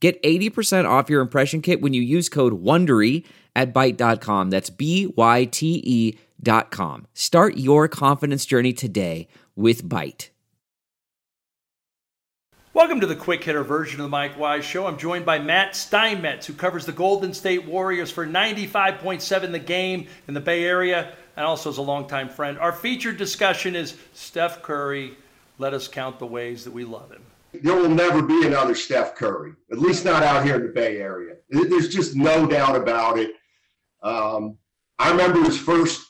Get 80% off your impression kit when you use code WONDERY at Byte.com. That's B-Y-T-E dot com. Start your confidence journey today with Byte. Welcome to the quick hitter version of the Mike Wise Show. I'm joined by Matt Steinmetz, who covers the Golden State Warriors for 95.7 The Game in the Bay Area, and also is a longtime friend. Our featured discussion is Steph Curry. Let us count the ways that we love him there will never be another Steph Curry, at least not out here in the Bay Area. There's just no doubt about it. Um, I remember his first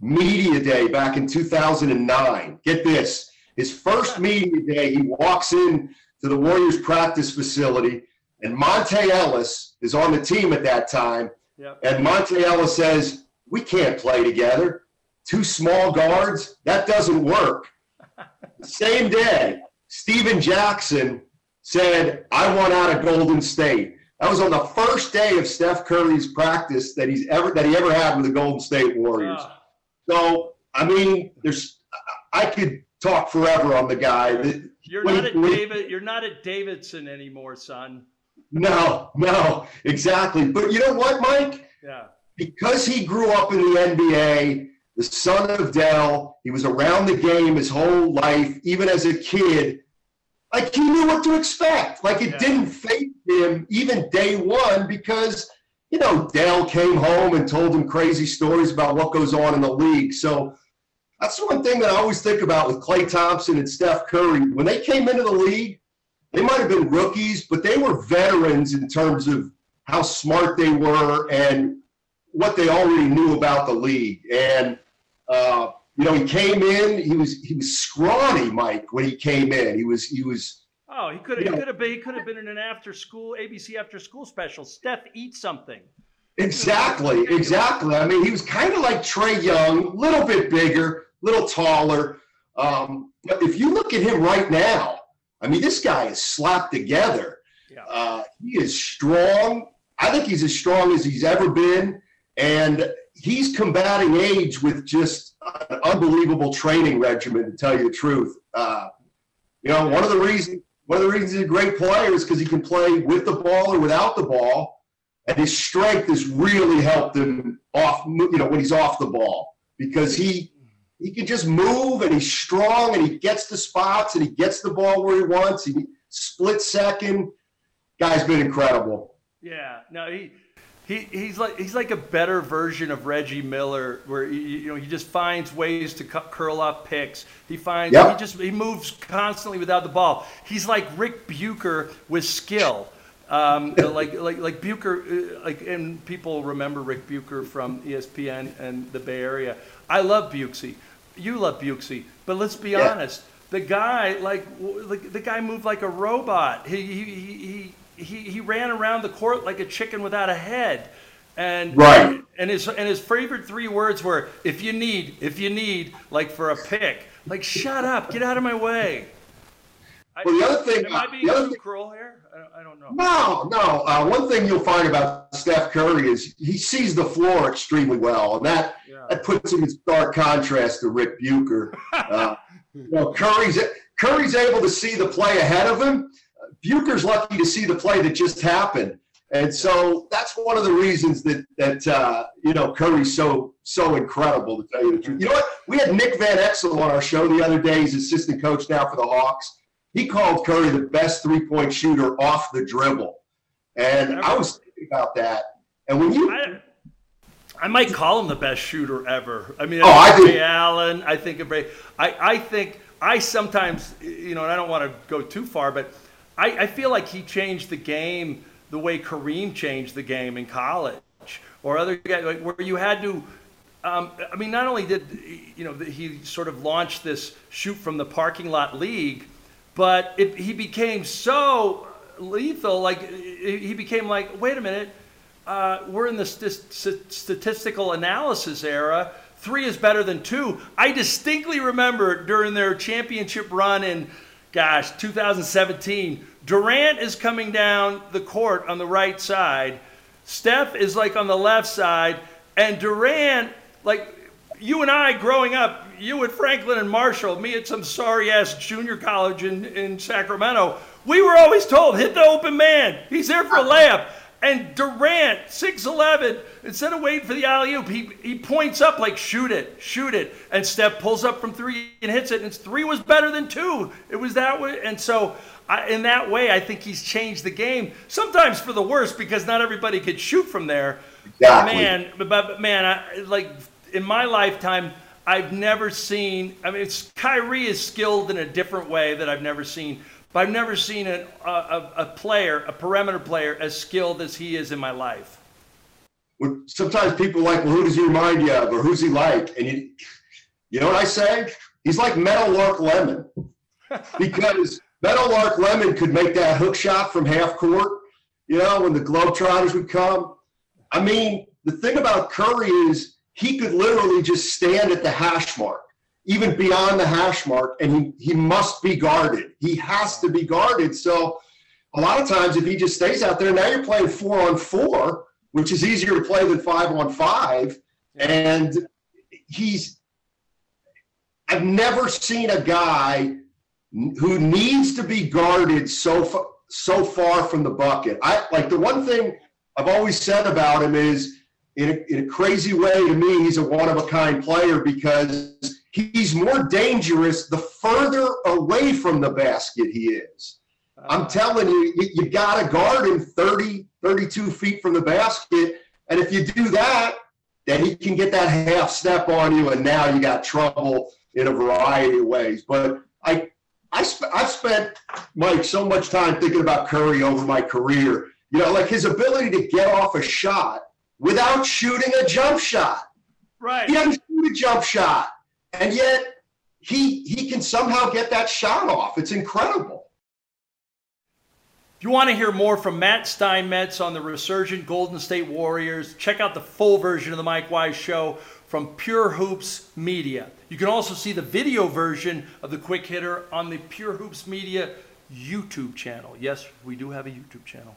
media day back in 2009. Get this his first media day, he walks in to the Warriors practice facility, and Monta Ellis is on the team at that time. Yep. And Monta Ellis says, We can't play together. Two small guards, that doesn't work. Same day, Stephen Jackson said, I want out of Golden State. That was on the first day of Steph Curry's practice that he's ever that he ever had with the Golden State Warriors. Uh, so I mean, there's I could talk forever on the guy. You're not at David. You're not at Davidson anymore, son. No, no, exactly. But you know what, Mike? Yeah. Because he grew up in the NBA, the son of Dell. He was around the game his whole life, even as a kid. Like he knew what to expect. Like it yeah. didn't fake him even day one because, you know, Dell came home and told him crazy stories about what goes on in the league. So that's one thing that I always think about with Klay Thompson and Steph Curry. When they came into the league, they might have been rookies, but they were veterans in terms of how smart they were and what they already knew about the league. And uh, you know, he came in. He was he was scrawny, Mike, when he came in. He was he was. Oh, he could have he could have been he could have been in an after school ABC after school special. Steph eat something. Exactly, exactly. I mean, he was kind of like Trae Young, a little bit bigger, a little taller. Um, but if you look at him right now, I mean, this guy is slapped together. Yeah. Uh, he is strong. I think he's as strong as he's ever been. And he's combating age with just an unbelievable training regimen. To tell you the truth, uh, you know, one of the reasons one of the reasons he's a great player is because he can play with the ball or without the ball, and his strength has really helped him off. You know, when he's off the ball because he he can just move and he's strong and he gets the spots and he gets the ball where he wants. He split second. Guy's been incredible. Yeah, no, he he, he's like he's like a better version of Reggie Miller, where he, you know he just finds ways to curl up picks. He finds yep. he just he moves constantly without the ball. He's like Rick Bucher with skill. Um, like like like Bucher, uh, like and people remember Rick Bucher from ESPN and the Bay Area. I love Buxy. You love Buxy, but let's be yeah. honest. The guy like the guy moved like a robot. He he he he, he ran around the court like a chicken without a head. And right. and his and his favorite three words were if you need, if you need, like for a pick. Like shut up, get out of my way. Well, the other thing, am I being too thing, cruel here? I, I, don't know. No, no. Uh, one thing you'll find about Steph Curry is he sees the floor extremely well, and that yeah. that puts him in stark contrast to Rick Bucher. Uh, you know, Curry's Curry's able to see the play ahead of him, Bucher's lucky to see the play that just happened. And so that's one of the reasons that that uh, you know Curry's so so incredible to tell you the truth. You know what? We had Nick Van Exel on our show the other day. He's assistant coach now for the Hawks. He called Curry the best three point shooter off the dribble, and I was thinking about that. And when you, I, I might call him the best shooter ever. I mean, oh, I Ray Allen. I think of Ray. I I think I sometimes you know, and I don't want to go too far, but I, I feel like he changed the game the way Kareem changed the game in college, or other guys, like where you had to. Um, I mean, not only did you know he sort of launched this shoot from the parking lot league, but it, he became so lethal, like he became like, wait a minute, uh, we're in the st- statistical analysis era. Three is better than two. I distinctly remember during their championship run in, gosh, 2017, Durant is coming down the court on the right side. Steph is like on the left side, and Durant, like you and I growing up, you at Franklin and Marshall, me at some sorry ass junior college in, in Sacramento, we were always told hit the open man. He's there for a layup. And Durant, 6'11, instead of waiting for the alley oop, he, he points up like, shoot it, shoot it. And Steph pulls up from three and hits it. And three was better than two. It was that way. And so, I, in that way, I think he's changed the game. Sometimes for the worse because not everybody could shoot from there. Exactly. Man, but, but man, I, like in my lifetime, I've never seen. I mean, it's, Kyrie is skilled in a different way that I've never seen. But I've never seen a, a, a player, a perimeter player, as skilled as he is in my life. Well, sometimes people are like, well, who does he remind you of, or who's he like? And you, you know what I say? He's like Meadowlark Lemon, because Meadowlark Lemon could make that hook shot from half court. You know, when the Globetrotters would come. I mean, the thing about Curry is he could literally just stand at the hash mark, even beyond the hash mark, and he, he must be guarded. He has to be guarded. So a lot of times, if he just stays out there, now you're playing four on four, which is easier to play than five on five. And he's, I've never seen a guy who needs to be guarded so far, so far from the bucket. I like the one thing I've always said about him is in a, in a crazy way, to me, he's a one of a kind player because he's more dangerous the further away from the basket he is. I'm uh-huh. telling you, you, you got to guard him 30, 32 feet from the basket. And if you do that, then he can get that half step on you, and now you got trouble in a variety of ways. But I, I sp- I've spent, Mike, so much time thinking about Curry over my career. You know, like his ability to get off a shot without shooting a jump shot. Right. He doesn't shoot a jump shot. And yet he he can somehow get that shot off. It's incredible. If you want to hear more from Matt Steinmetz on the resurgent Golden State Warriors, check out the full version of the Mike Wise Show from Pure Hoops Media. You can also see the video version of the quick hitter on the Pure Hoops Media YouTube channel. Yes, we do have a YouTube channel.